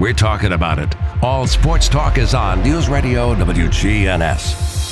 We're talking about it. All sports talk is on News Radio WGNS.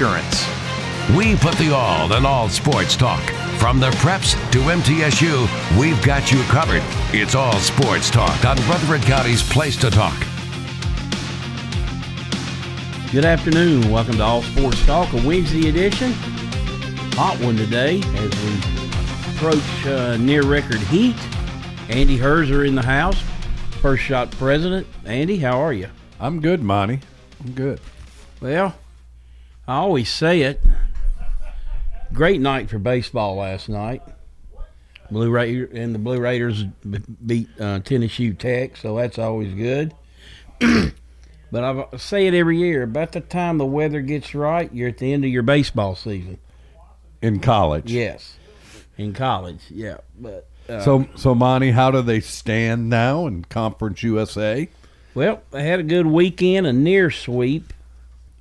We put the all in all sports talk. From the preps to MTSU, we've got you covered. It's all sports talk on Rutherford County's Place to Talk. Good afternoon. Welcome to All Sports Talk, a Wednesday edition. Hot one today as we approach uh, near record heat. Andy Herzer in the house, first shot president. Andy, how are you? I'm good, Monty. I'm good. Well, I always say it. Great night for baseball last night. Blue Raider and the Blue Raiders beat uh, Tennessee Tech, so that's always good. but I say it every year. About the time the weather gets right, you're at the end of your baseball season. In college. Yes, in college. Yeah, but uh, So, so Monty, how do they stand now in Conference USA? Well, they had a good weekend, a near sweep.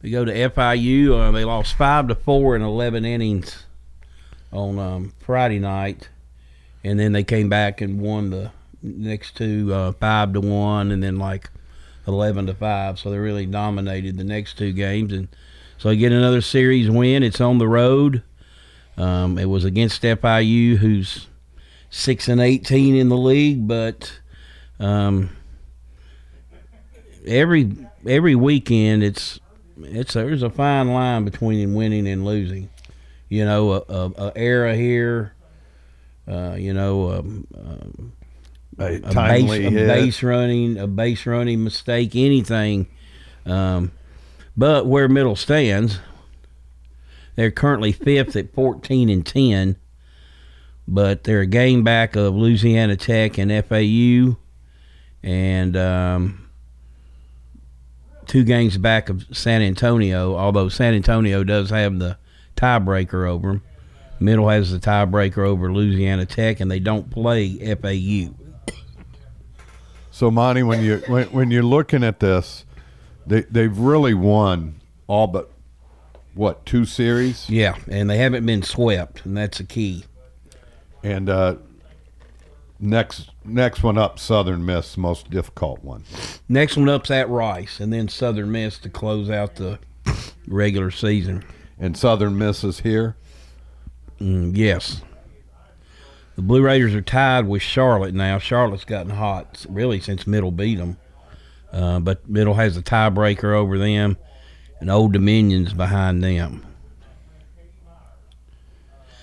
They go to FIU. Uh, they lost five to four in eleven innings on um, Friday night, and then they came back and won the next two uh, five to one, and then like eleven to five. So they really dominated the next two games, and so they get another series win. It's on the road. Um, it was against FIU, who's six and eighteen in the league, but um, every every weekend it's it's there's a fine line between winning and losing. You know, a, a, a era here. Uh, you know, um, um, A, a base, a base running, a base running mistake, anything. Um, but where middle stands, they're currently fifth at fourteen and ten, but they're a game back of Louisiana Tech and FAU, and um, two games back of San Antonio. Although San Antonio does have the tiebreaker over them, middle has the tiebreaker over Louisiana Tech, and they don't play FAU. So, Monty, when you when, when you're looking at this, they they've really won all but what two series, Yeah, and they haven't been swept, and that's a key. and uh, next next one up, Southern Miss, most difficult one. Next one up's at Rice, and then Southern Miss to close out the regular season. And Southern Miss is here. Mm, yes. The Blue Raiders are tied with Charlotte now. Charlotte's gotten hot really since Middle beat them. Uh, but Middle has a tiebreaker over them, and Old Dominion's behind them.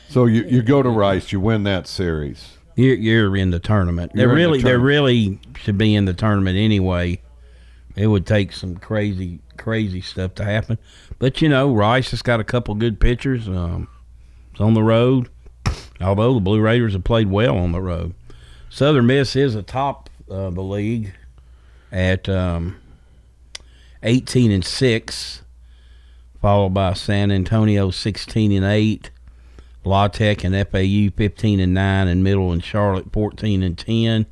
So you, you go to Rice, you win that series. You're, you're in the tournament. They're You're in the really, they really should be in the tournament anyway. It would take some crazy, crazy stuff to happen. But you know, Rice has got a couple good pitchers. Um, it's on the road. Although the Blue Raiders have played well on the road, Southern Miss is atop uh, the league at um, 18 and six, followed by San Antonio 16 and eight. La Tech and FAU 15 and 9 and Middle and Charlotte 14 and 10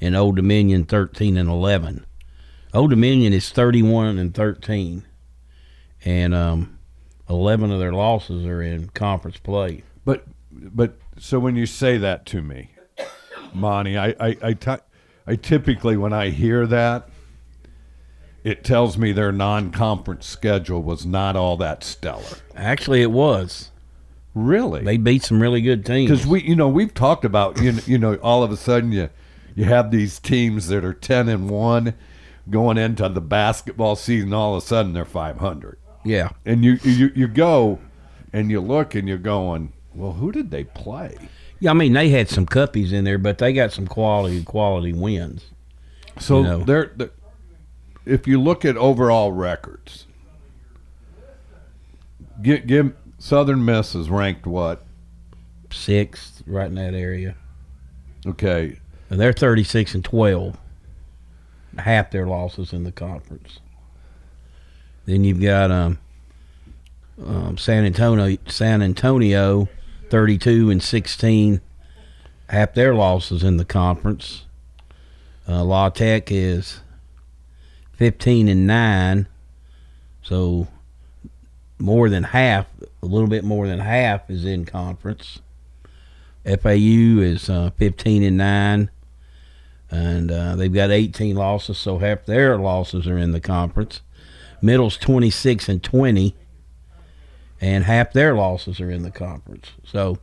and Old Dominion 13 and 11. Old Dominion is 31 and 13 and um, 11 of their losses are in conference play. But but so when you say that to me, Monty, I I, I, ti- I typically when I hear that, it tells me their non-conference schedule was not all that stellar. Actually it was. Really? They beat some really good teams. Because we you know we've talked about you know, you know all of a sudden you you have these teams that are ten and one going into the basketball season. All of a sudden they're five hundred, yeah. and you you you go and you look and you're going, well, who did they play? Yeah, I mean they had some cuppies in there, but they got some quality quality wins. So You know. they're, they're if you look at overall records, give, give Southern Miss is ranked what? Sixth, right in that area. Okay, And they're 36 and 12. half their losses in the conference. Then you've got um, um, San Antonio, San Antonio, thirty-two and sixteen, half their losses in the conference. Uh, La Tech is fifteen and nine, so more than half, a little bit more than half, is in conference. FAU is uh, fifteen and nine, and uh, they've got eighteen losses, so half their losses are in the conference. Middle's twenty six and twenty and half their losses are in the conference. So,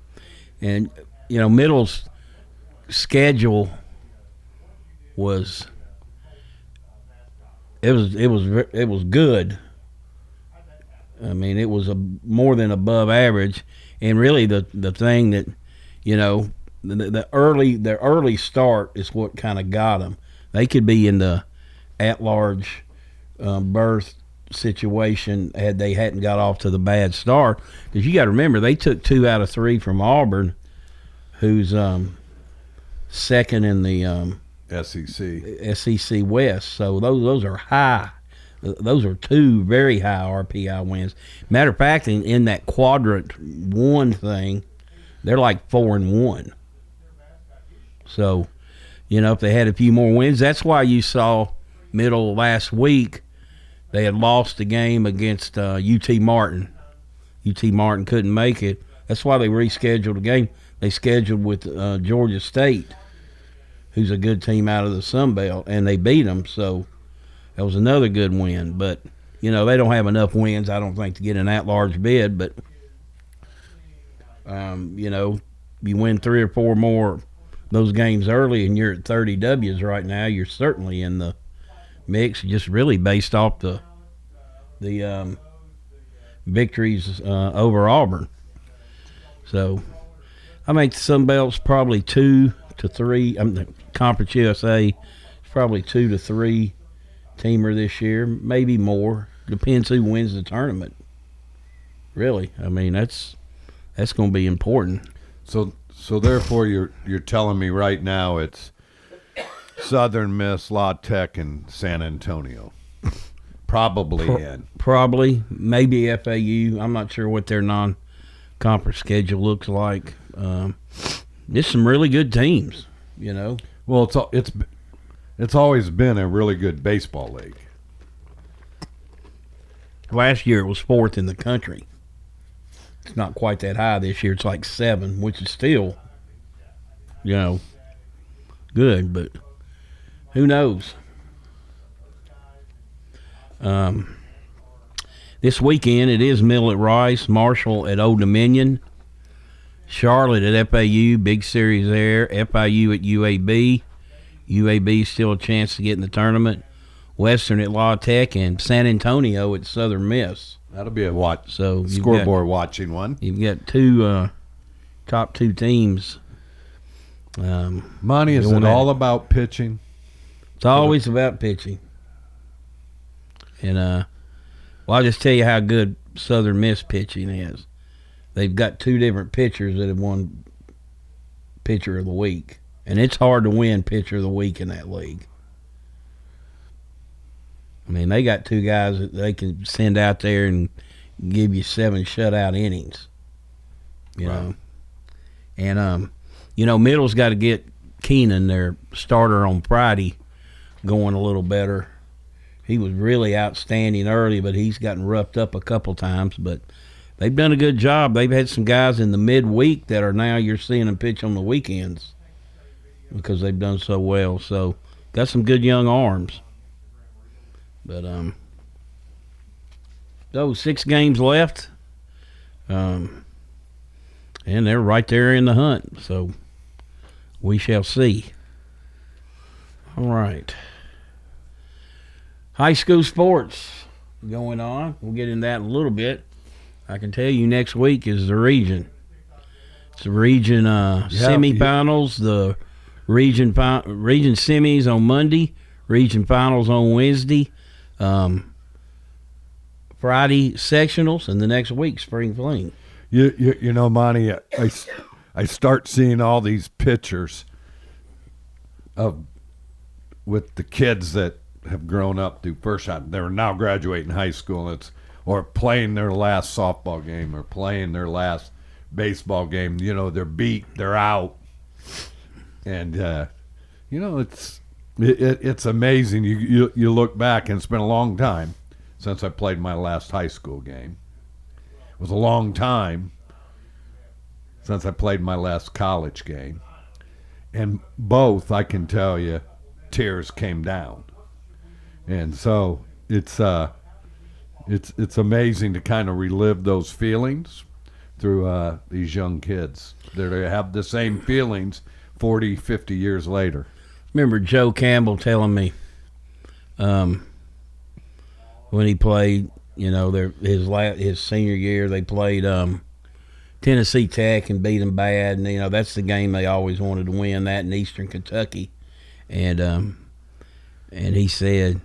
and you know, Middle's schedule was it was it was it was good. I mean, it was a more than above average, and really the the thing that you know the, the early the early start is what kind of got them. They could be in the at large um, berth situation had they hadn't got off to the bad start. Because you got to remember they took two out of three from Auburn, who's um, second in the um, SEC. SEC West. So those those are high. Those are two very high RPI wins. Matter of fact, in, in that quadrant one thing, they're like four and one. So, you know, if they had a few more wins, that's why you saw middle last week they had lost the game against uh, UT Martin. UT Martin couldn't make it. That's why they rescheduled the game. They scheduled with uh, Georgia State, who's a good team out of the Sun Belt, and they beat them. So that was another good win. But you know they don't have enough wins, I don't think, to get an at-large bid. But um, you know, you win three or four more those games early, and you're at 30 Ws right now. You're certainly in the mix, just really based off the the um, victories uh, over Auburn. So I the Sun Belt's probably two to three. I'm the Conference USA is probably two to three teamer this year, maybe more. Depends who wins the tournament. Really, I mean that's that's going to be important. So so therefore you're you're telling me right now it's Southern Miss, La Tech, and San Antonio. Probably Pro- in. Probably, maybe FAU. I'm not sure what their non-conference schedule looks like. Um, there's some really good teams, you know. Well, it's al- it's it's always been a really good baseball league. Last year it was fourth in the country. It's not quite that high this year. It's like seven, which is still, you know, good, but who knows? Um, this weekend it is Middle at Rice, Marshall at Old Dominion, Charlotte at FAU, big series there. FIU at UAB. UAB still a chance to get in the tournament. Western at La Tech and San Antonio at Southern Miss. That'll be a watch. So scoreboard watching one. You've got two uh, top two teams. Um, Monty is it all about pitching? It's always about pitching. And uh well I'll just tell you how good Southern Miss pitching is. They've got two different pitchers that have won pitcher of the week. And it's hard to win pitcher of the week in that league. I mean, they got two guys that they can send out there and give you seven shutout innings. You Right. know. And um you know, Middle's got to get Keenan, their starter on Friday, going a little better. He was really outstanding early, but he's gotten roughed up a couple times. But they've done a good job. They've had some guys in the midweek that are now you're seeing them pitch on the weekends because they've done so well. So got some good young arms. But um, those six games left, um, and they're right there in the hunt. So we shall see. All right. High school sports going on. We'll get in that in a little bit. I can tell you next week is the region. It's the region uh, Yeah, semifinals, the region fi- region semis on Monday, region finals on Wednesday, um, Friday sectionals, and the next week spring fling. You you, you know, Monty, I I start seeing all these pictures of with the kids that have grown up through first shot. They're now graduating high school. It's or playing their last softball game or playing their last baseball game. You know, they're beat, they're out, and uh, you know it's it, it, it's amazing. You, you you look back, and it's been a long time since I played my last high school game. It was a long time since I played my last college game, and both I can tell you, tears came down, and so it's uh it's it's amazing to kind of relive those feelings through uh, these young kids that have the same feelings 40 50 years later. Remember joe campbell telling me um, when he played you know their his last, his senior year they played um, tennessee tech and beat them bad. And you know that's the game they always wanted to win that in eastern kentucky. And um, and he said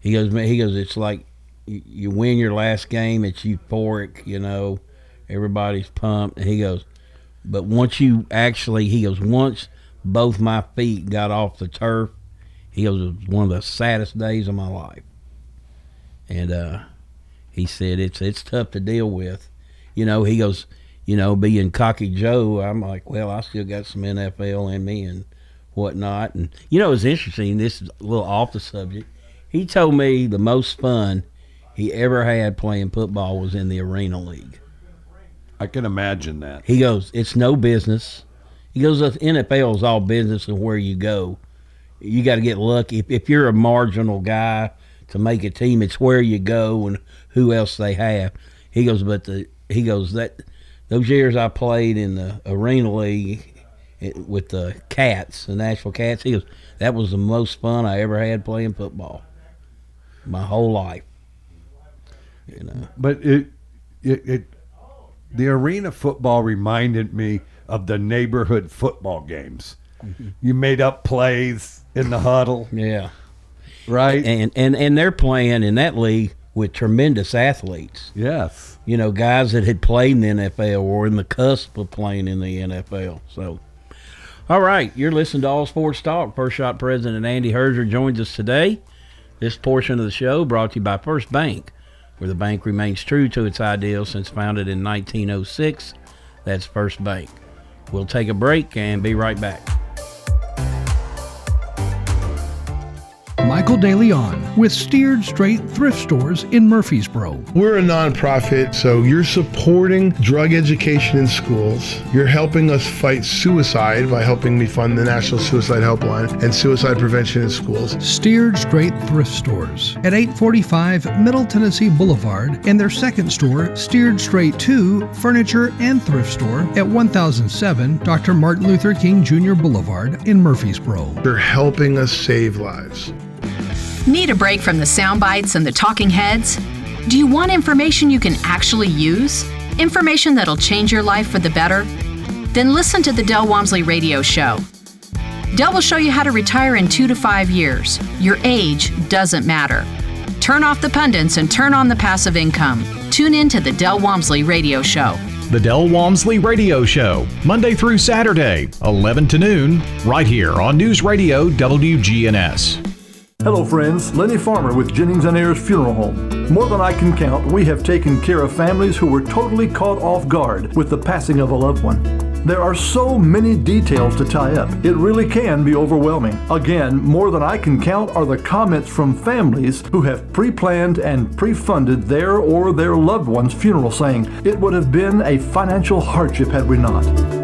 he goes man, he goes it's like you, you win your last game, it's euphoric, you know, everybody's pumped. And he goes, but once you actually, he goes, once both my feet got off the turf, he was one of the saddest days of my life. And uh, he said, it's it's tough to deal with. You know, he goes, you know, being cocky Joe, I'm like, well, I still got some NFL in me and whatnot. And, you know, it's interesting. This is a little off the subject. He told me the most fun he ever had playing football was in the Arena League. I can imagine that. He goes, it's no business. He goes, the NFL is all business and where you go. You got to get lucky. If, if you're a marginal guy to make a team, it's where you go and who else they have. He goes, but the he goes that those years I played in the Arena League with the Kats, the Nashville Kats. He goes, that was the most fun I ever had playing football, my whole life. You know, but it, it, it, the arena football reminded me of the neighborhood football games. Mm-hmm. You made up plays in the huddle. Yeah. Right. And and and they're playing in that league with tremendous athletes. Yes. You know, guys that had played in the NFL or in the cusp of playing in the NFL. So, all right, you're listening to All Sports Talk. First Shot President Andy Herzer joins us today. This portion of the show brought to you by First Bank where the bank remains true to its ideals since founded in 1906. That's First Bank. We'll take a break and be right back. Michael DeLeon with Steered Straight Thrift Stores in Murfreesboro. We're a nonprofit, so you're supporting drug education in schools. You're helping us fight suicide by helping me fund the National Suicide Helpline and suicide prevention in schools. Steered Straight Thrift Stores at 845 Middle Tennessee Boulevard and their second store, Steered Straight 2 Furniture and Thrift Store at 1007 Dr. Martin Luther King Jr. Boulevard in Murfreesboro. You're helping us save lives. Need a break from the sound bites and the talking heads? Do you want information you can actually use? Information that'll change your life for the better? Then listen to the Del Walmsley Radio Show. Del will show you how to retire in two to five years. Your age doesn't matter. Turn off the pundits and turn on the passive income. Tune in to the Del Walmsley Radio Show. The Del Walmsley Radio Show, Monday through Saturday, 11 to noon, right here on News Radio WGNS. Hello, friends. Lenny Farmer with Jennings and Ayers Funeral Home. More than I can count, we have taken care of families who were totally caught off guard with the passing of a loved one. There are so many details to tie up, it really can be overwhelming. Again, more than I can count are the comments from families who have pre planned and pre funded their or their loved one's funeral, saying, It would have been a financial hardship had we not.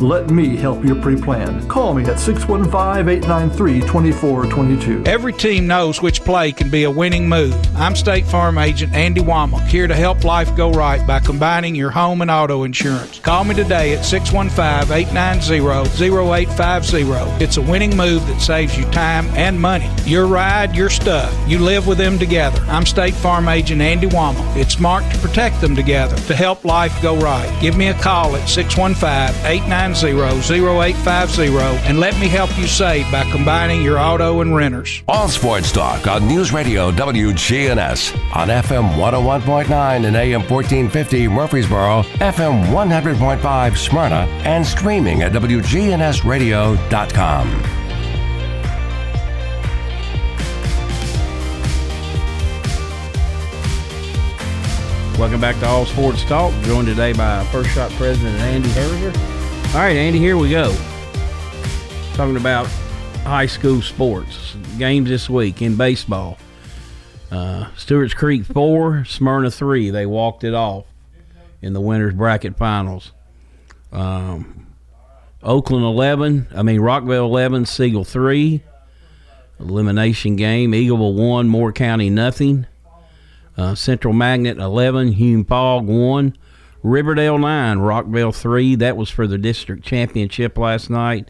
Let me help you pre plan. Call me at 615 893 2422. Every team knows which play can be a winning move. I'm State Farm Agent Andy Womack, here to help life go right by combining your home and auto insurance. Call me today at 615 890 0850. It's a winning move that saves you time and money. Your ride, your stuff. You live with them together. I'm State Farm Agent Andy Womack. It's smart to protect them together to help life go right. Give me a call at 615 890 990-0850 and let me help you save by combining your auto and renters. All Sports Talk on News Radio WGNS on FM 101.9 and AM 1450 Murfreesboro, FM 100.5 Smyrna, and streaming at WGNSradio.com. Welcome back to All Sports Talk. Joined today by First Shot President Andy Herzer all right, Andy, here we go. Talking about high school sports games this week in baseball. Uh, Stewart's Creek four, Smyrna three. They walked it off in the winners bracket finals. Um, Oakland eleven. I mean Rockvale eleven, Siegel three. Elimination game. Eagleville one, Moore County nothing. Uh, Central Magnet 11, Hume Fogg 1, Riverdale 9, Rockvale 3. That was for the district championship last night.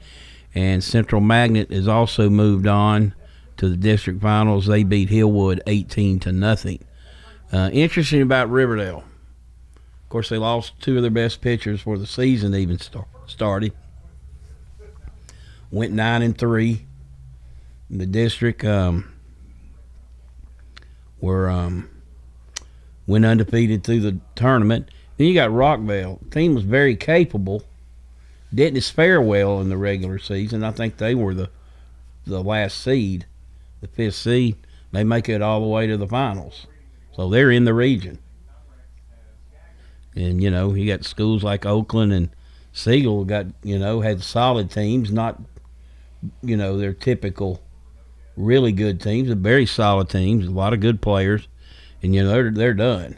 And Central Magnet has also moved on to the district finals. They beat Hillwood 18 to nothing. Uh, interesting about Riverdale. Of course, they lost two of their best pitchers before the season even start, started. Went 9 and 3. The district um, were. Um, went undefeated through the tournament. Then you got Rockvale. Team was very capable. Didn't fare well in the regular season. I think they were the the last seed, the fifth seed. They make it all the way to the finals, so they're in the region. And you know, you got schools like Oakland and Siegel got you know had solid teams, not you know their typical really good teams, very solid teams, a lot of good players and you know they're they're done.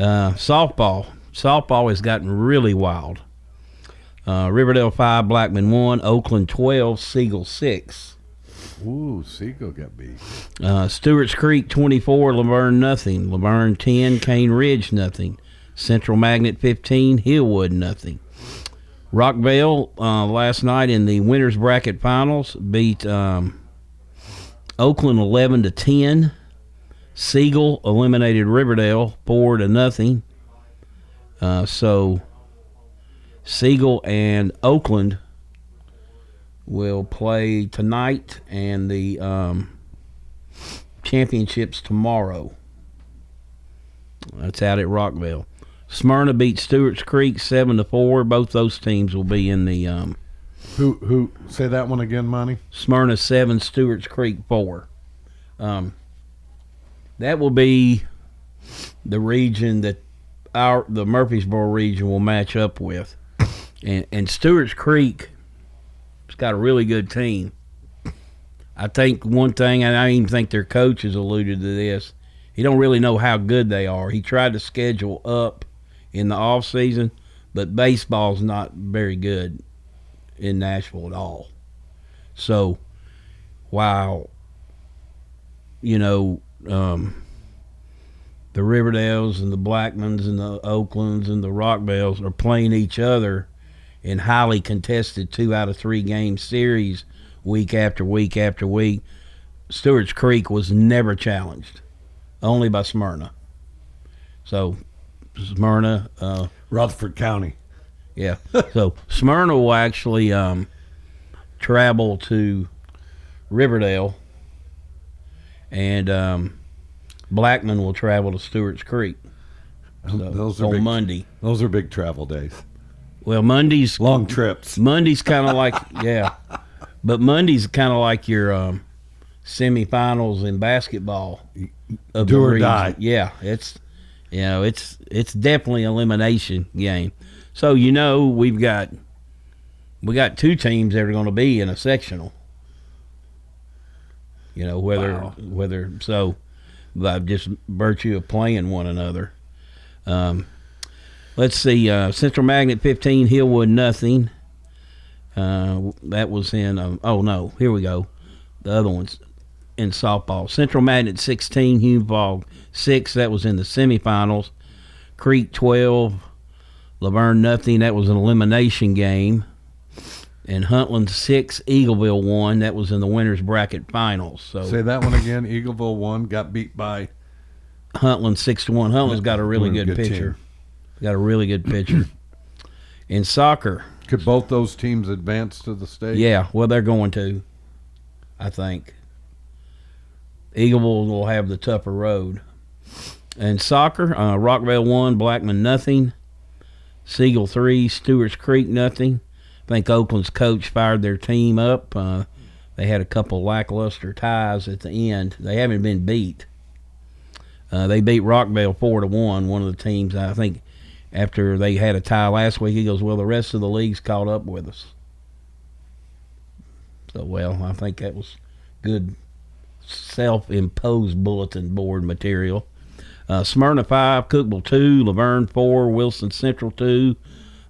Uh, softball, softball has gotten really wild. Uh, Riverdale five, Blackman one, Oakland twelve, Siegel six. Ooh, Siegel got beat. Uh, Stewart's Creek twenty four, La Vergne nothing. La Vergne ten, Cane Ridge nothing. Central Magnet fifteen, Hillwood nothing. Rockvale uh, last night in the winners bracket finals beat um, Oakland eleven to ten. Siegel eliminated Riverdale four to nothing. Uh, so Siegel and Oakland will play tonight and the um, championships tomorrow. That's out at Rockvale. Smyrna beat Stewart's Creek seven to four. Both those teams will be in the. Um, who who say that one again, Monty? Smyrna seven, Stewart's Creek four. Um, that will be the region that our the Murfreesboro region will match up with. And and Stewart's Creek has got a really good team. I think one thing, and I even think their coach has alluded to this. He don't really know how good they are. He tried to schedule up in the off season, but baseball's not very good in Nashville at all. So while you know um, the Riverdales and the Blackmans and the Oaklands and the Rockvales are playing each other in highly contested two out of three game series week after week after week. Stewart's Creek was never challenged, only by Smyrna. So, Smyrna, uh, Rutherford County. Yeah. so Smyrna will actually um, travel to Riverdale and um, Blackman will travel to Stewart's Creek. So, those are on big, Monday. Those are big travel days. Well, Monday's long trips. Monday's kind of like yeah, but Monday's kind of like your um, semifinals in basketball. Of Do the or region. die. Yeah, it's you know it's it's definitely elimination game. So you know we've got we got two teams that are going to be in a sectional. You know whether Wow. whether so by just virtue of playing one another. Um, let's see, uh, Central Magnet 15, Hillwood nothing. Uh, that was in, um, oh no, here we go. The other one's in softball. Central Magnet 16, Hume Fogg 6, that was in the semifinals. Creek 12, La Vergne nothing, that was an elimination game. And Huntland 6, Eagleville 1, that was in the winners bracket finals. So Say that one again. Eagleville one got beat by Huntland six to one. Huntland's got a really good, good pitcher. Got a really good pitcher. In soccer, Could both those teams advance to the state? yeah, well they're going to. I think. Eagleville will have the tougher road. And soccer, uh, Rockvale one, Blackman nothing. Siegel three, Stewart's Creek nothing. I think Oakland's coach fired their team up. Uh, they had a couple lackluster ties at the end. They haven't been beat. Uh, they beat Rockvale four to one. One of the teams, I think, after they had a tie last week, he goes, "Well, the rest of the league's caught up with us." So, well, I think that was good self-imposed bulletin board material. Uh, Smyrna five, Cookeville two, La Vergne four, Wilson Central two.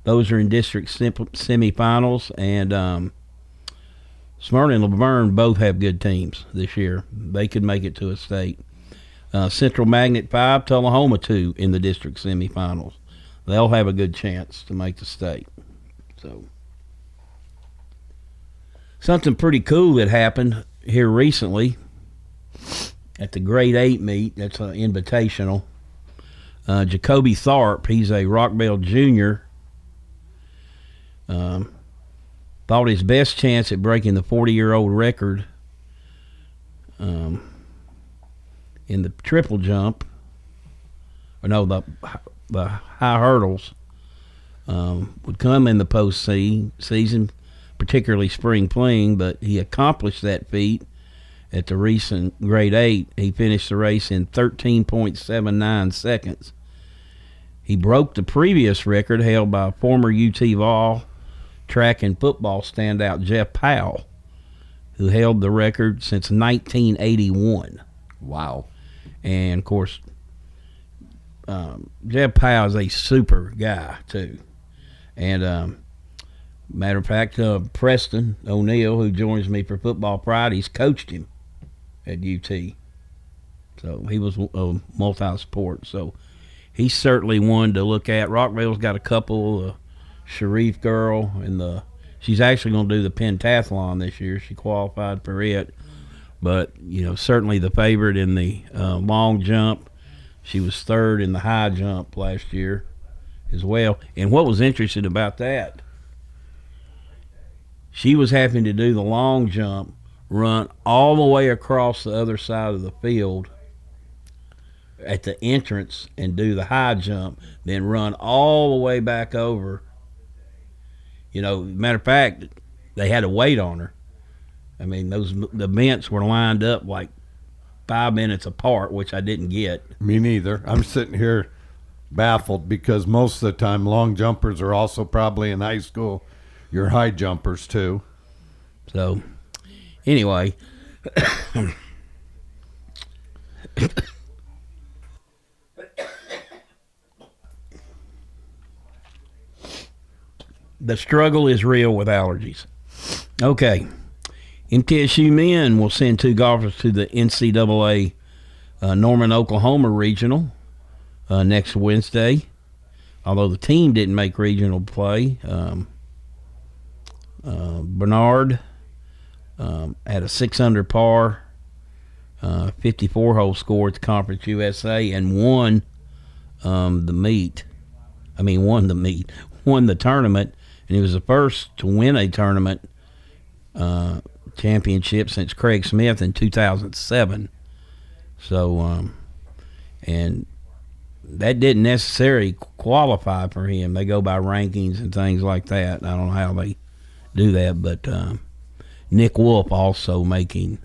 Those are in district semifinals, and um, Smyrna and La Vergne both have good teams this year. They could make it to a state. Uh, Central Magnet five, Tullahoma two in the district semifinals. They'll have a good chance to make the state. So something pretty cool that happened here recently at the grade eight meet. That's an invitational. Uh, Jacoby Tharp, he's a Rockvale junior. Um, thought his best chance at breaking the 40 year old record um, in the triple jump, or no, the, the high hurdles, um, would come in the post season, particularly spring fling, but he accomplished that feat at the recent grade 8. He finished the race in 13.79 seconds. He broke the previous record held by former UT Vol track and football standout Jeff Powell, who held the record since 1981. Wow. And of course, um, Jeff Powell is a super guy, too. And um, matter of fact, uh, Preston O'Neill, who joins me for Football Pride, he's coached him at UT. So he was a multi sport. So he's certainly one to look at. Rockvale's got a couple. Uh, Sharif girl, and the she's actually going to do the pentathlon this year. She qualified for it, but you know certainly the favorite in the uh, long jump. She was third in the high jump last year as well. And what was interesting about that, she was having to do the long jump, run all the way across the other side of the field at the entrance and do the high jump, then run all the way back over you know, matter of fact, they had to wait on her. I mean, those the events were lined up like five minutes apart, which I didn't get. Me neither. I'm sitting here baffled because most of the time long jumpers are also probably in high school. You're high jumpers too. So, anyway. The struggle is real with allergies. Okay. MTSU men will send two golfers to the NCAA uh, Norman, Oklahoma regional uh, next Wednesday. Although the team didn't make regional play, um, uh, Bernard um, had a six under par, uh, 54 hole score at the Conference USA and won um, the meet. I mean, won the meet, won the tournament and he was the first to win a tournament uh, championship since Craig Smith in 2007. So, um, and that didn't necessarily qualify for him. They go by rankings and things like that. I don't know how they do that, but um, Nick Wolf also making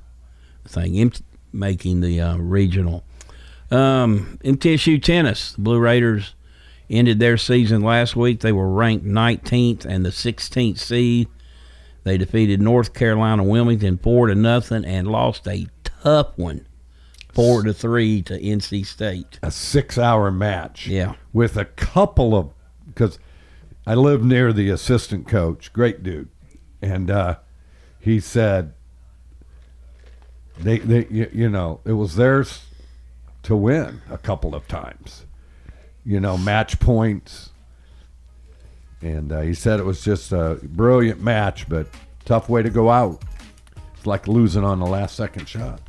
the thing, making the uh, regional. Um, MTSU tennis, the Blue Raiders ended their season last week. They were ranked 19th and the 16th seed. They defeated North Carolina Wilmington four to nothing and lost a tough one, four to three to NC State. A six-hour match. Yeah, with a couple of because I live near the assistant coach, great dude, and uh, he said they they you know it was theirs to win a couple of times you know, match points. And uh, he said it was just a brilliant match, but tough way to go out. It's like losing on the last second shot.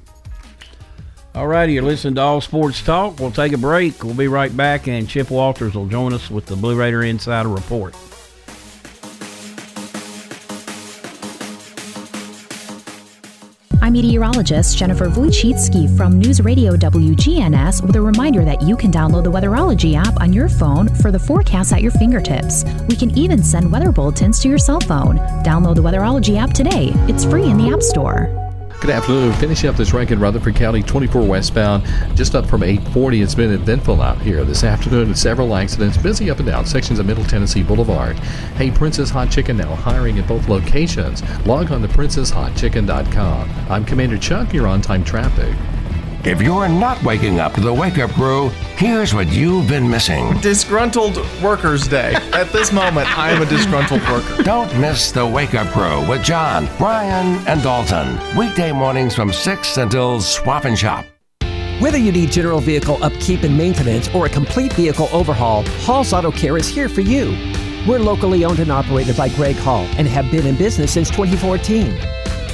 All righty, you're listening to All Sports Talk. We'll take a break. We'll be right back, and Chip Walters will join us with the Blue Raider Insider Report. Meteorologist Jennifer Wojcicki from News Radio WGNS with a reminder that you can download the Weatherology app on your phone for the forecast at your fingertips. We can even send weather bulletins to your cell phone. Download the Weatherology app today. It's free in the App Store. Good afternoon. Finishing up this rank in Rutherford County 24 westbound, just up from 840. It's been eventful out here this afternoon. Several accidents, busy up and down sections of Middle Tennessee Boulevard. Hey, Princess Hot Chicken now hiring at both locations. Log on to princesshotchicken.com. I'm Commander Chuck. You're on time traffic. If you're not waking up to the wake up crew, here's what you've been missing. Disgruntled Workers Day. At this moment, I am a disgruntled worker. Don't miss the wake up crew with John, Brian, and Dalton. Weekday mornings from 6 until swap and shop. Whether you need general vehicle upkeep and maintenance or a complete vehicle overhaul, Hall's Auto Care is here for you. We're locally owned and operated by Greg Hall and have been in business since 2014.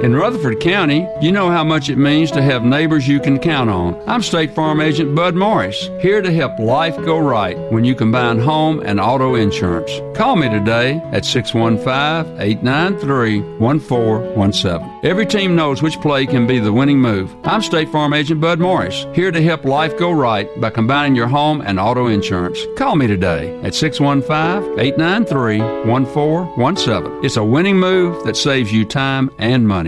In Rutherford County, you know how much it means to have neighbors you can count on. I'm State Farm Agent Bud Morris, here to help life go right when you combine home and auto insurance. Call me today at 615 893 1417. Every team knows which play can be the winning move. I'm State Farm Agent Bud Morris, here to help life go right by combining your home and auto insurance. Call me today at 615 893 1417. It's a winning move that saves you time and money.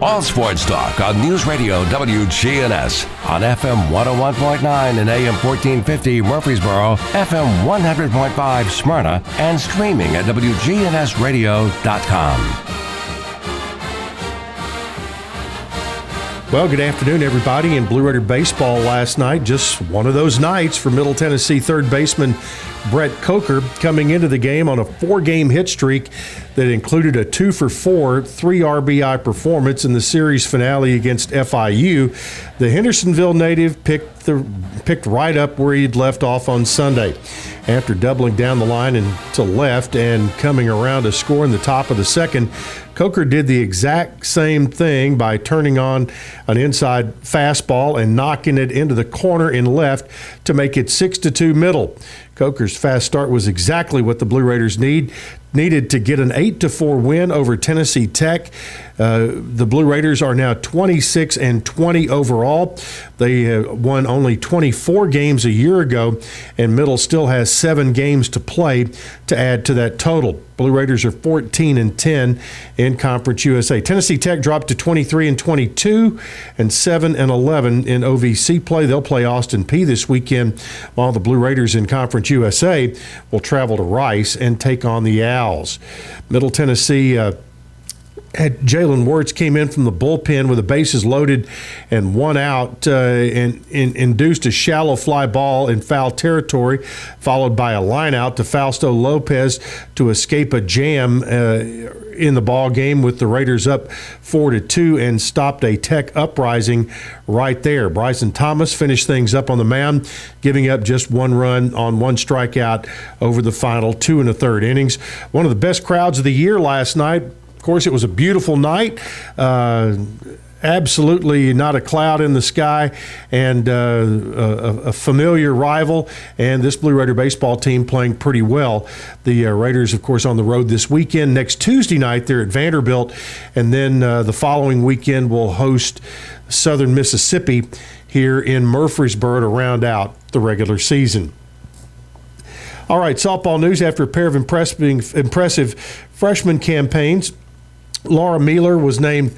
All sports talk on News Radio WGNS on FM 101.9 and AM 1450 Murfreesboro, FM 100.5 Smyrna, and streaming at WGNSradio.com. Well, good afternoon, everybody. In Blue Raider baseball last night, just one of those nights for Middle Tennessee third baseman Brett Coker coming into the game on a four game hit streak that included a two for four, three RBI performance in the series finale against FIU. The Hendersonville native picked, the, picked right up where he'd left off on Sunday. After doubling down the line and to left and coming around to score in the top of the second, Coker did the exact same thing by turning on an inside fastball and knocking it into the corner in left to make it 6 to 2 middle. Coker's fast start was exactly what the Blue Raiders need needed to get an 8 to 4 win over Tennessee Tech. Uh, the Blue Raiders are now 26 and 20 overall. They uh, won only 24 games a year ago, and Middle still has seven games to play to add to that total. Blue Raiders are 14 and 10 in Conference USA. Tennessee Tech dropped to 23 and 22 and 7 and 11 in OVC play. They'll play Austin Peay this weekend, while the Blue Raiders in Conference USA will travel to Rice and take on the Owls. Middle Tennessee. Uh, had Jalen Wirtz came in from the bullpen with the bases loaded and one out uh, and, and, induced a shallow fly ball in foul territory, followed by a line out to Fausto Lopez to escape a jam uh, in the ball game with the Raiders up four to two and stopped a Tech uprising right there. Bryson Thomas finished things up on the mound, giving up just one run on one strikeout over the final two and a third innings. One of the best crowds of the year last night of course, it was a beautiful night. Uh, absolutely not a cloud in the sky, and uh, a, a, familiar rival. And this Blue Raider baseball team playing pretty well. The uh, Raiders, of course, on the road this weekend. Next Tuesday night, they're at Vanderbilt, and then uh, the following weekend will host Southern Mississippi here in Murfreesboro to round out the regular season. All right, softball news after a pair of impressive, impressive freshman campaigns. Laura Mueller was named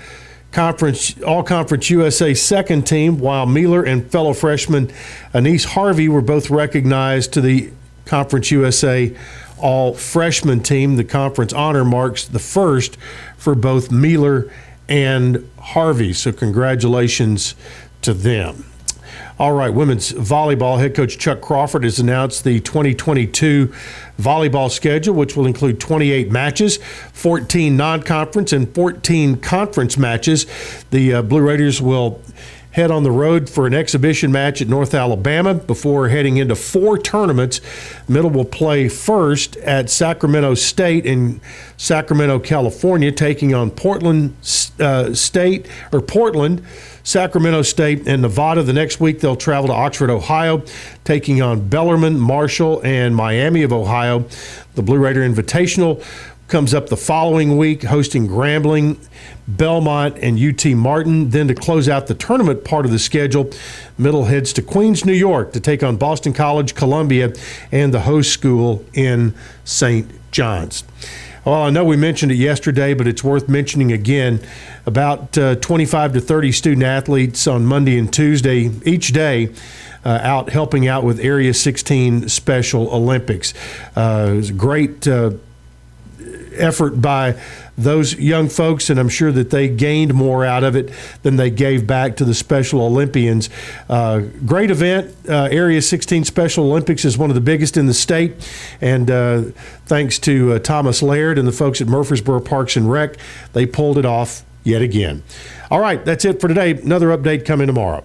Conference All Conference USA second team, while Mueller and fellow freshman Anise Harvey were both recognized to the Conference USA All Freshman team. The conference honor marks the first for both Mueller and Harvey. So congratulations to them. All right, women's volleyball head coach Chuck Crawford has announced the 2022 volleyball schedule, which will include 28 matches, 14 non conference, and 14 conference matches. The uh, Blue Raiders will head on the road for an exhibition match at North Alabama before heading into four tournaments. Middle will play first at Sacramento State in Sacramento, California, taking on Portland uh, State or Portland. Sacramento State and Nevada. The next week, they'll travel to Oxford, Ohio, taking on Bellarmine, Marshall, and Miami of Ohio. The Blue Raider Invitational comes up the following week, hosting Grambling, Belmont, and UT Martin. Then to close out the tournament part of the schedule, Middle heads to Queens, New York to take on Boston College, Columbia, and the host school in St. John's. Well, I know we mentioned it yesterday, but it's worth mentioning again. About uh, 25 to 30 student athletes on Monday and Tuesday each day. Uh, out helping out with Area 16 Special Olympics. Uh, it was a great uh, effort by those young folks, and I'm sure that they gained more out of it than they gave back to the Special Olympians. Uh, great event. Uh, Area 16 Special Olympics is one of the biggest in the state, and uh, thanks to uh, Thomas Laird and the folks at Murfreesboro Parks and Rec, they pulled it off yet again. All right, that's it for today. Another update coming tomorrow.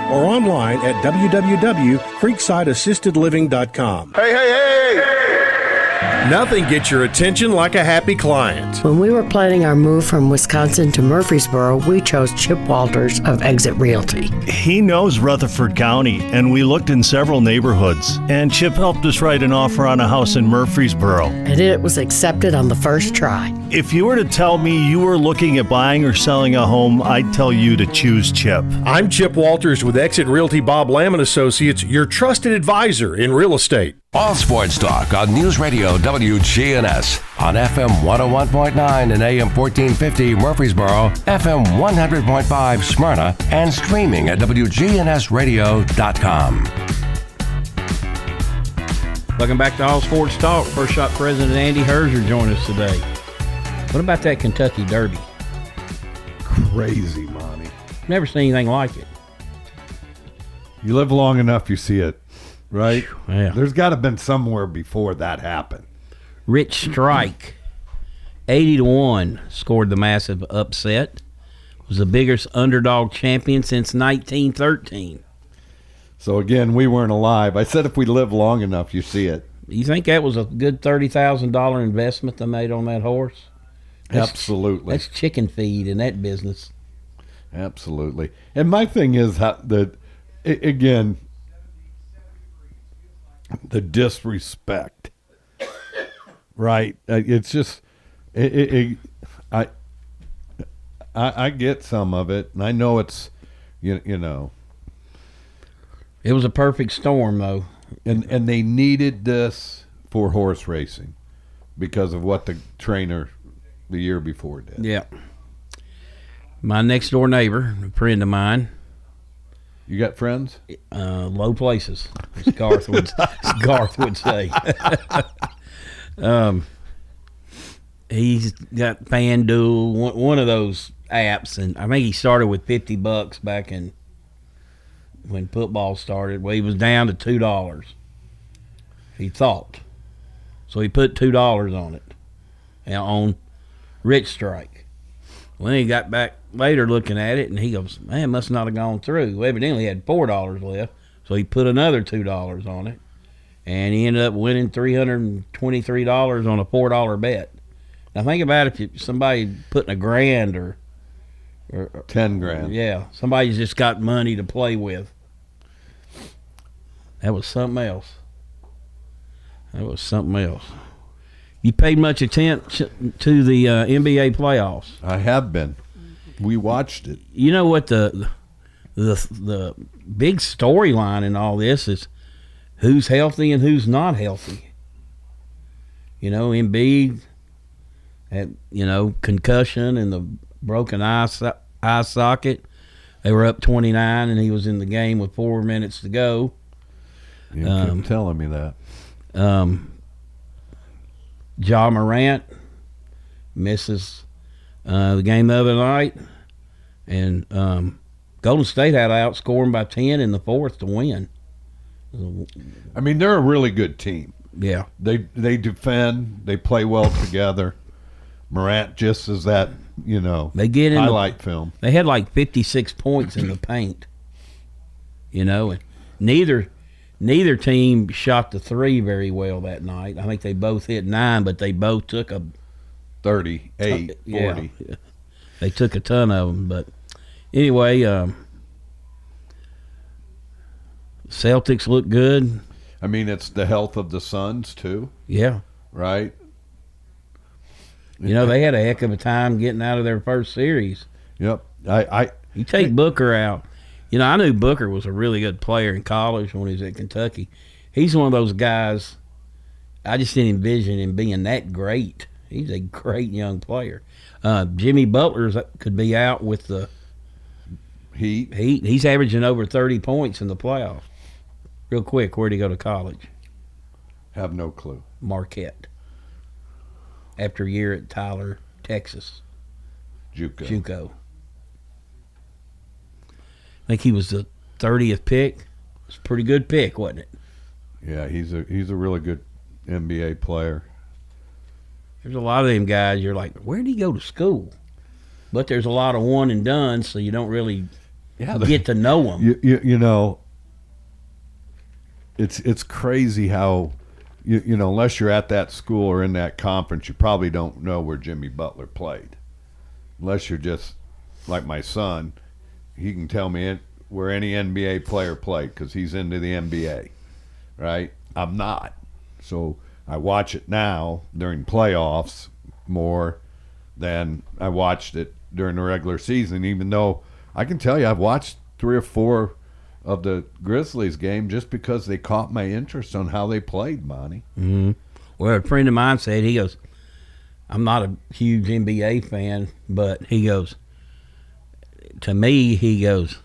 or online at www.creeksideassistedliving.com. Hey, hey, hey! Nothing gets your attention like a happy client. When we were planning our move from Wisconsin to Murfreesboro, we chose Chip Walters of Exit Realty. He knows Rutherford County, and we looked in several neighborhoods. And Chip helped us write an offer on a house in Murfreesboro. And it was accepted on the first try. If you were to tell me you were looking at buying or selling a home, I'd tell you to choose Chip. I'm Chip Walters with Exit Realty Bob Lamb and Associates, your trusted advisor in real estate. All sports talk on News Radio WGNS on FM 101.9 and AM 1450 Murfreesboro, FM 100.5 Smyrna, and streaming at WGNSradio.com. Welcome back to All Sports Talk. First Shot President Andy Herzer joined us today. What about that Kentucky Derby? Crazy, Monty. Never seen anything like it. You live long enough, you see it, right? Yeah. There's got to have been somewhere before that happened. Rich Strike, 80 to 1, scored the massive upset. Was the biggest underdog champion since 1913. So again, we weren't alive. I said if we live long enough, you see it. You think that was a good $30,000 investment they made on that horse? That's- Absolutely. That's chicken feed in that business. Absolutely. And my thing is that, the a- again the disrespect. Right? Uh, It's just it, it, it, I, I I get some of it, and I know it's you you know. It was a perfect storm, though. And and they needed this for horse racing because of what the trainer the year before did. Yeah. My next door neighbor, a friend of mine. You got friends? Uh, low places, as Garth would, as Garth would say. um, he's got FanDuel, one, one of those apps, and I think he started with fifty bucks back in when football started. Well, he was down to two dollars. He thought, so he put two dollars on it, and on Rich Strike. Well, then he got back later looking at it, and he goes, "Man, must not have gone through." Well, evidently, he had four dollars left, so he put another two dollars on it, and he ended up winning three hundred and twenty-three dollars on a four dollar bet. Now think about if you, somebody putting a grand or, or ten grand. Yeah, somebody's just got money to play with. That was something else. That was something else. You paid much attention to the uh, NBA playoffs. I have been. We watched it. You know what the the the big storyline in all this is who's healthy and who's not healthy. You know, Embiid had you know concussion and the broken eye so- eye socket. They were up twenty nine, and he was in the game with four minutes to go. You kept telling me that. Um, Ja Morant misses uh, the game the other night, and um, Golden State had outscored him by ten in the fourth to win. I mean, they're a really good team. Yeah, They they defend. They play well together. Morant just as that you know they get in the- highlight film. They had like fifty six points in the paint. You know, and neither neither team shot the three very well that night. I think they both hit nine, but they both took a 38, yeah, 40. yeah. They took a ton of them, but anyway, um, Celtics look good. I mean, it's the health of the Suns too. Yeah. Right. You know, they had a heck of a time getting out of their first series. Yep. I, I you take Booker out. You know, I knew Booker was a really good player in college when he was at Kentucky. He's one of those guys. I just didn't envision him being that great. He's a great young player. Uh, Jimmy Butler could be out with the Heat. Heat. He's averaging over thirty points in the playoffs. Real quick, where'd he go to college? Have no clue. Marquette. After a year at Tyler, Texas. JUCO. JUCO. I think he was the thirtieth pick. It's a pretty good pick, wasn't it? Yeah, he's a he's a really good NBA player. There's a lot of them guys. You're like, where did he go to school? But there's a lot of one and done, so you don't really get to know them. You, you you know, it's it's crazy how you you know unless you're at that school or in that conference, you probably don't know where Jimmy Butler played. Unless you're just like my son, he can tell me it, where any NBA player played because he's into the NBA, right? I'm not, so I watch it now during playoffs more than I watched it during the regular season. Even though I can tell you, I've watched three or four of the Grizzlies game just because they caught my interest on how they played, Monty. hmm Well, a friend of mine said he goes, "I'm not a huge NBA fan, but he goes to me. He goes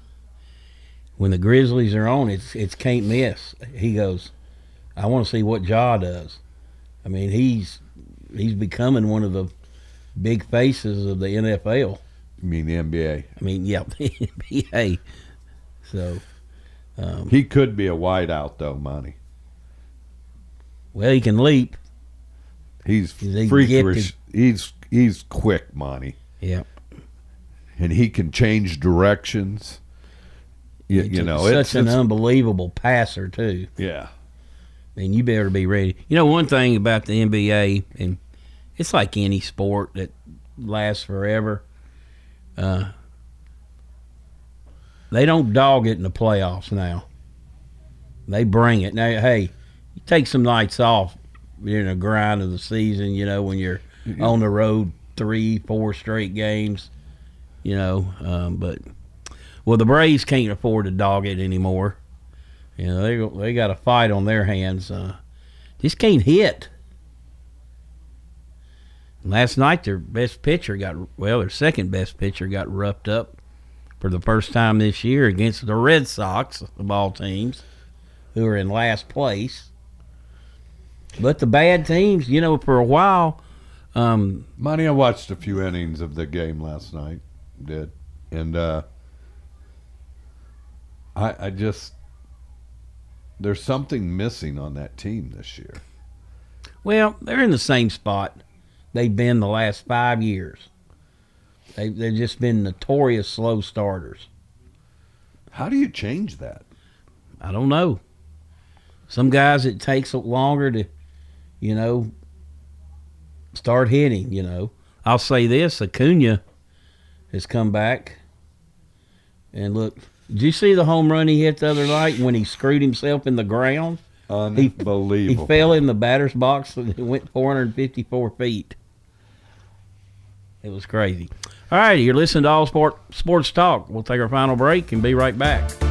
when the Grizzlies are on, it's it's can't miss. He goes, I want to see what Ja does. I mean, he's he's becoming one of the big faces of the NFL. You mean the NBA? I mean, yeah, the NBA. So, um, He could be a wideout though, Monty. well, he can leap. He's He's freakish. He's he's quick, Monty. Yeah. And he can change directions. You, you know, such it's, an it's unbelievable passer too. yeah. and you better be ready. You know, one thing about the NBA, and it's like any sport that lasts forever. Uh, they don't dog it in the playoffs now. They bring it now. Hey, you take some nights off during the grind of the season. You know, when you're on the road three, four straight games. You know, um, but well, the Braves can't afford to dog it anymore. You know, they they got a fight on their hands. Uh, just can't hit. Last night, their best pitcher got well, their second best pitcher got roughed up for the first time this year against the Red Sox of all teams, who are in last place. But the bad teams, you know, for a while, um, I watched a few innings of the game last night. Did and uh, I I just there's something missing on that team this year. Well, they're in the same spot they've been the last five years. They they've just been notorious slow starters. How do you change that? I don't know. Some guys it takes longer to, you know, start hitting. You know, I'll say this: Acuna has come back, and look. Did you see the home run he hit the other night when he screwed himself in the ground? Unbelievable. He fell in the batter's box and it went 454 feet. It was crazy. All right, you're listening to All Sport Sports Talk. We'll take our final break and be right back.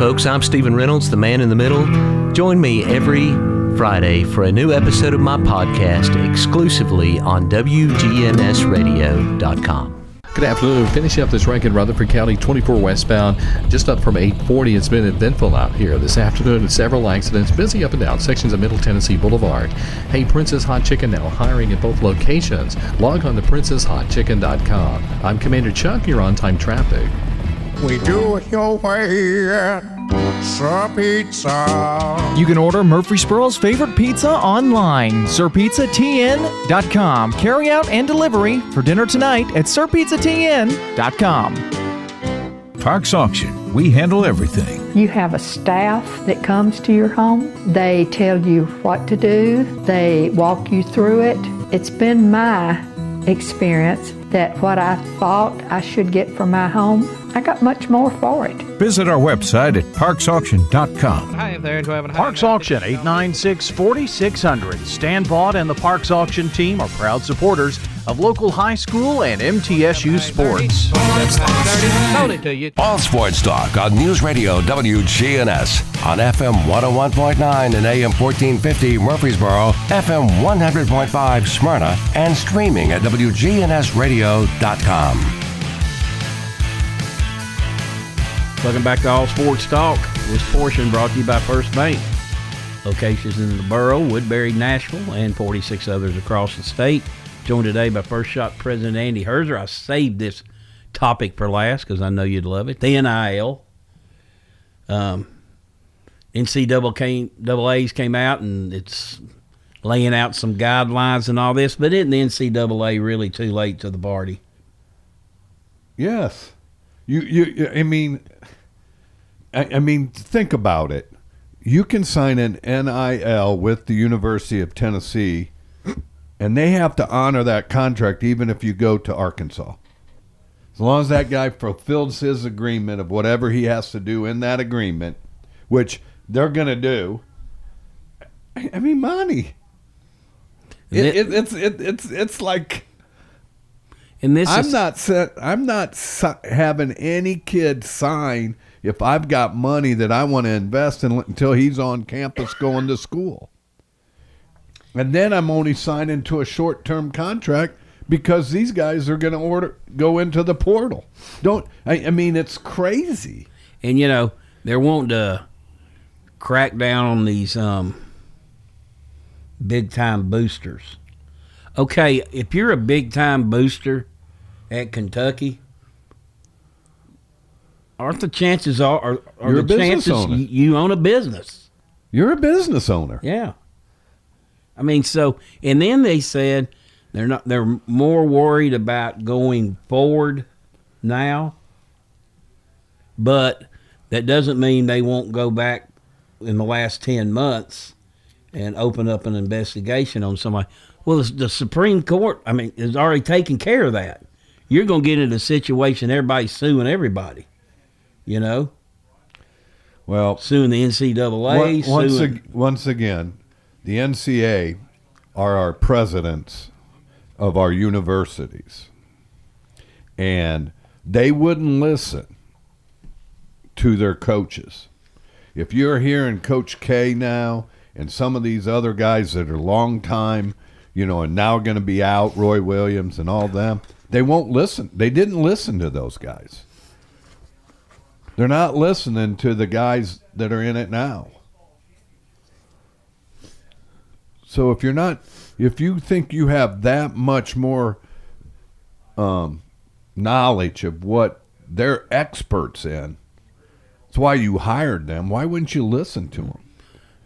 Folks, I'm Stephen Reynolds, the man in the middle. Join me every Friday for a new episode of my podcast exclusively on WGNSradio.com. Good afternoon. Finishing up this rank in Rutherford County 24 westbound, just up from 840. It's been eventful out here this afternoon. Several accidents, busy up and down sections of Middle Tennessee Boulevard. Hey, Prince's Hot Chicken now hiring at both locations. Log on to princeshotchicken.com. I'm Commander Chuck. You're on time traffic. We do it your way at Sir Pizza. You can order Murfreesboro's favorite pizza online, sirpizzatn.com. Carry out and delivery for dinner tonight at sirpizzatn.com. Parks Auction. We handle everything. You have a staff that comes to your home. They tell you what to do, they walk you through it. It's been my experience that what I thought I should get for my home, I got much more for it. Visit our website at parksauction.com. Hi there, do I have a Parks Auction 896 4600. Stan Vaught and the Parks Auction team are proud supporters of local high school and MTSU sports. Sold it to you. All Sports Talk on News Radio WGNS on FM 101.9 and AM 1450 Murfreesboro, FM 100.5 Smyrna, and streaming at WGNSradio.com. Welcome back to All Sports Talk. This portion brought to you by First Bank. Locations in the borough, Woodbury, Nashville, and 46 others across the state. Joined today by First Shot President Andy Herzer. I saved this topic for last because I know you'd love it. The NIL. Um, NCAA's came out and it's laying out some guidelines and all this, but isn't the NCAA really too late to the party? Yes. You, you, I mean, I, I mean, think about it. You can sign an NIL with the University of Tennessee, and they have to honor that contract even if you go to Arkansas. As long as that guy fulfills his agreement of whatever he has to do in that agreement, which they're going to do. I, I mean, money. It, it, it's it, it's it's like and this I'm is, not set, I'm not si- having any kid sign if I've got money that I want to invest in until he's on campus going to school. And then I'm only signing to a short-term contract because these guys are going to order go into the portal. Don't I, I mean it's crazy. And you know they're wanting to crack down on these um, big time boosters. Okay, if you're a big time booster at Kentucky, aren't the chances are are, are You're a business chances owner. you, you own a business? You're a business owner. Yeah. I mean, so and then they said they're not they're more worried about going forward now. But that doesn't mean they won't go back in the last 10 months and open up an investigation on somebody. Well, the, the Supreme Court, I mean, is already taking care of that. You're going to get into a situation everybody's suing everybody, you know? Well, suing the NCAA, Once, once, suing, ag- once again, the NCA are our presidents of our universities. And they wouldn't listen to their coaches. If you're hearing Coach K now and some of these other guys that are long time, you know, and now going to be out, Roy Williams and all them, they won't listen. They didn't listen to those guys. They're not listening to the guys that are in it now. So if you're not, if you think you have that much more um, knowledge of what they're experts in, that's why you hired them. Why wouldn't you listen to them?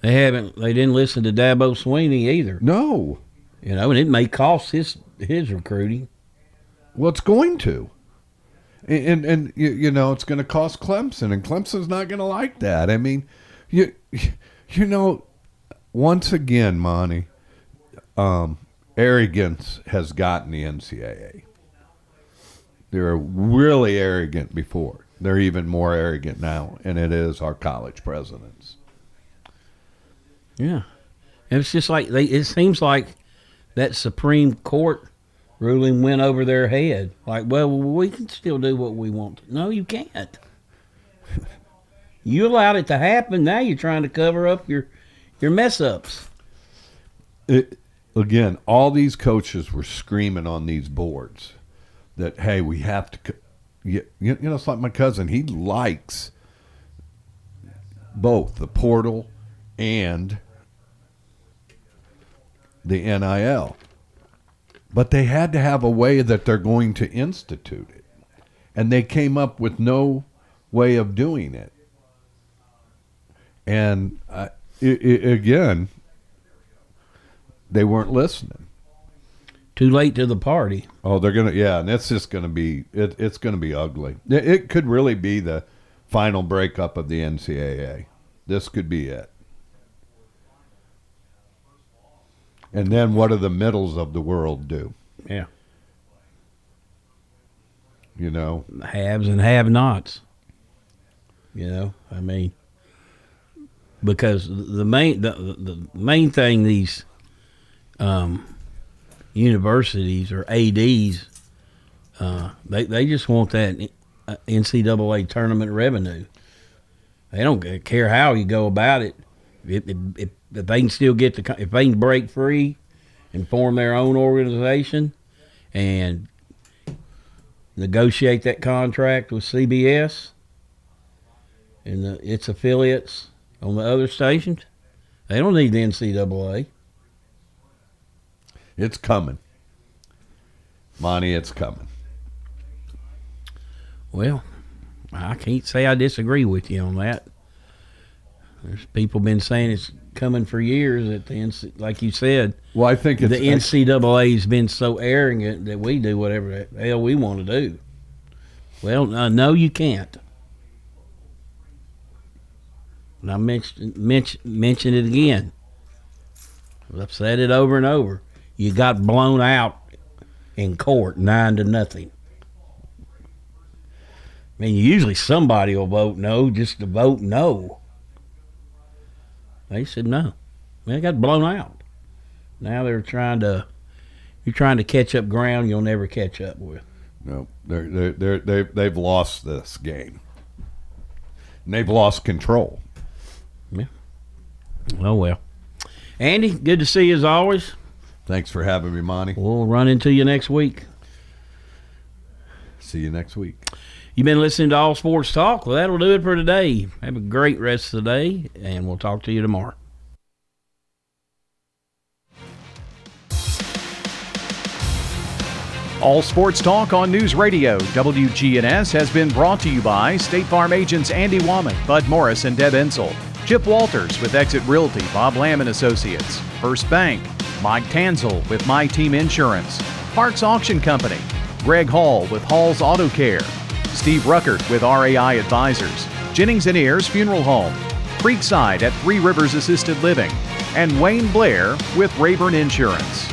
They haven't. They didn't listen to Dabo Swinney either. No. You know, and it may cost his his recruiting. Well, it's going to. And, and, and you, you know, it's going to cost Clemson, and Clemson's not going to like that. I mean, you, you know, once again, Monty, um, arrogance has gotten the NCAA. They were really arrogant before. They're even more arrogant now, and it is our college presidents. Yeah, and it's just like they. It seems like that Supreme Court ruling went over their head. Like, well, we can still do what we want. No, you can't. you allowed it to happen. Now you're trying to cover up your your mess ups. It, again, all these coaches were screaming on these boards that hey, we have to. You, you know, it's like my cousin. He likes both the portal and the NIL, but they had to have a way that they're going to institute it, and they came up with no way of doing it. And uh, i i again, they weren't listening. Too late to the party. Oh, they're gonna yeah, and it's just gonna be it, it's gonna be ugly. It, it could really be the final breakup of the NCAA. This could be it. And then what do the middles of the world do? Yeah. You know, haves and have-nots. You know, I mean, because the main the, the main thing these um, universities or ads uh, they they just want that NCAA tournament revenue. They don't care how you go about it. If, if, if, if they can still get the if they can break free and form their own organization and negotiate that contract with CBS and the, its affiliates on the other stations. They don't need the NCAA. it's coming. Monty, it's coming. Well, I can't say I disagree with you on that. There's people been saying it's coming for years. At the NC, like you said, Well, I think the NCAA's been so arrogant that we do whatever the hell we want to do. Well, uh, no, you can't. And I mentioned mention, mention it again. I've said it over and over. You got blown out in court nine to nothing. I mean, usually somebody will vote no just to vote no. They said no. They got blown out. Now they're trying to, you're trying to catch up ground you'll never catch up with. No, they're they're they're they've, they've lost this game. And they've lost control. Yeah. Oh well. Andy, good to see you as always. Thanks for having me, Monty. We'll run into you next week. See you next week. You've been listening to All Sports Talk. Well, that'll do it for today. Have a great rest of the day, and we'll talk to you tomorrow. All Sports Talk on News Radio WGNS has been brought to you by State Farm agents Andy Womack, Bud Morris, and Deb Ensel. Chip Walters with Exit Realty, Bob Lamb and Associates. First Bank, Mike Tanzel with My Team Insurance. Parks Auction Company, Greg Hall with Hall's Auto Care. Steve Ruckert with RAI Advisors. Jennings and Ayers Funeral Home. Creekside at Three Rivers Assisted Living. And Wayne Blair with Rayburn Insurance.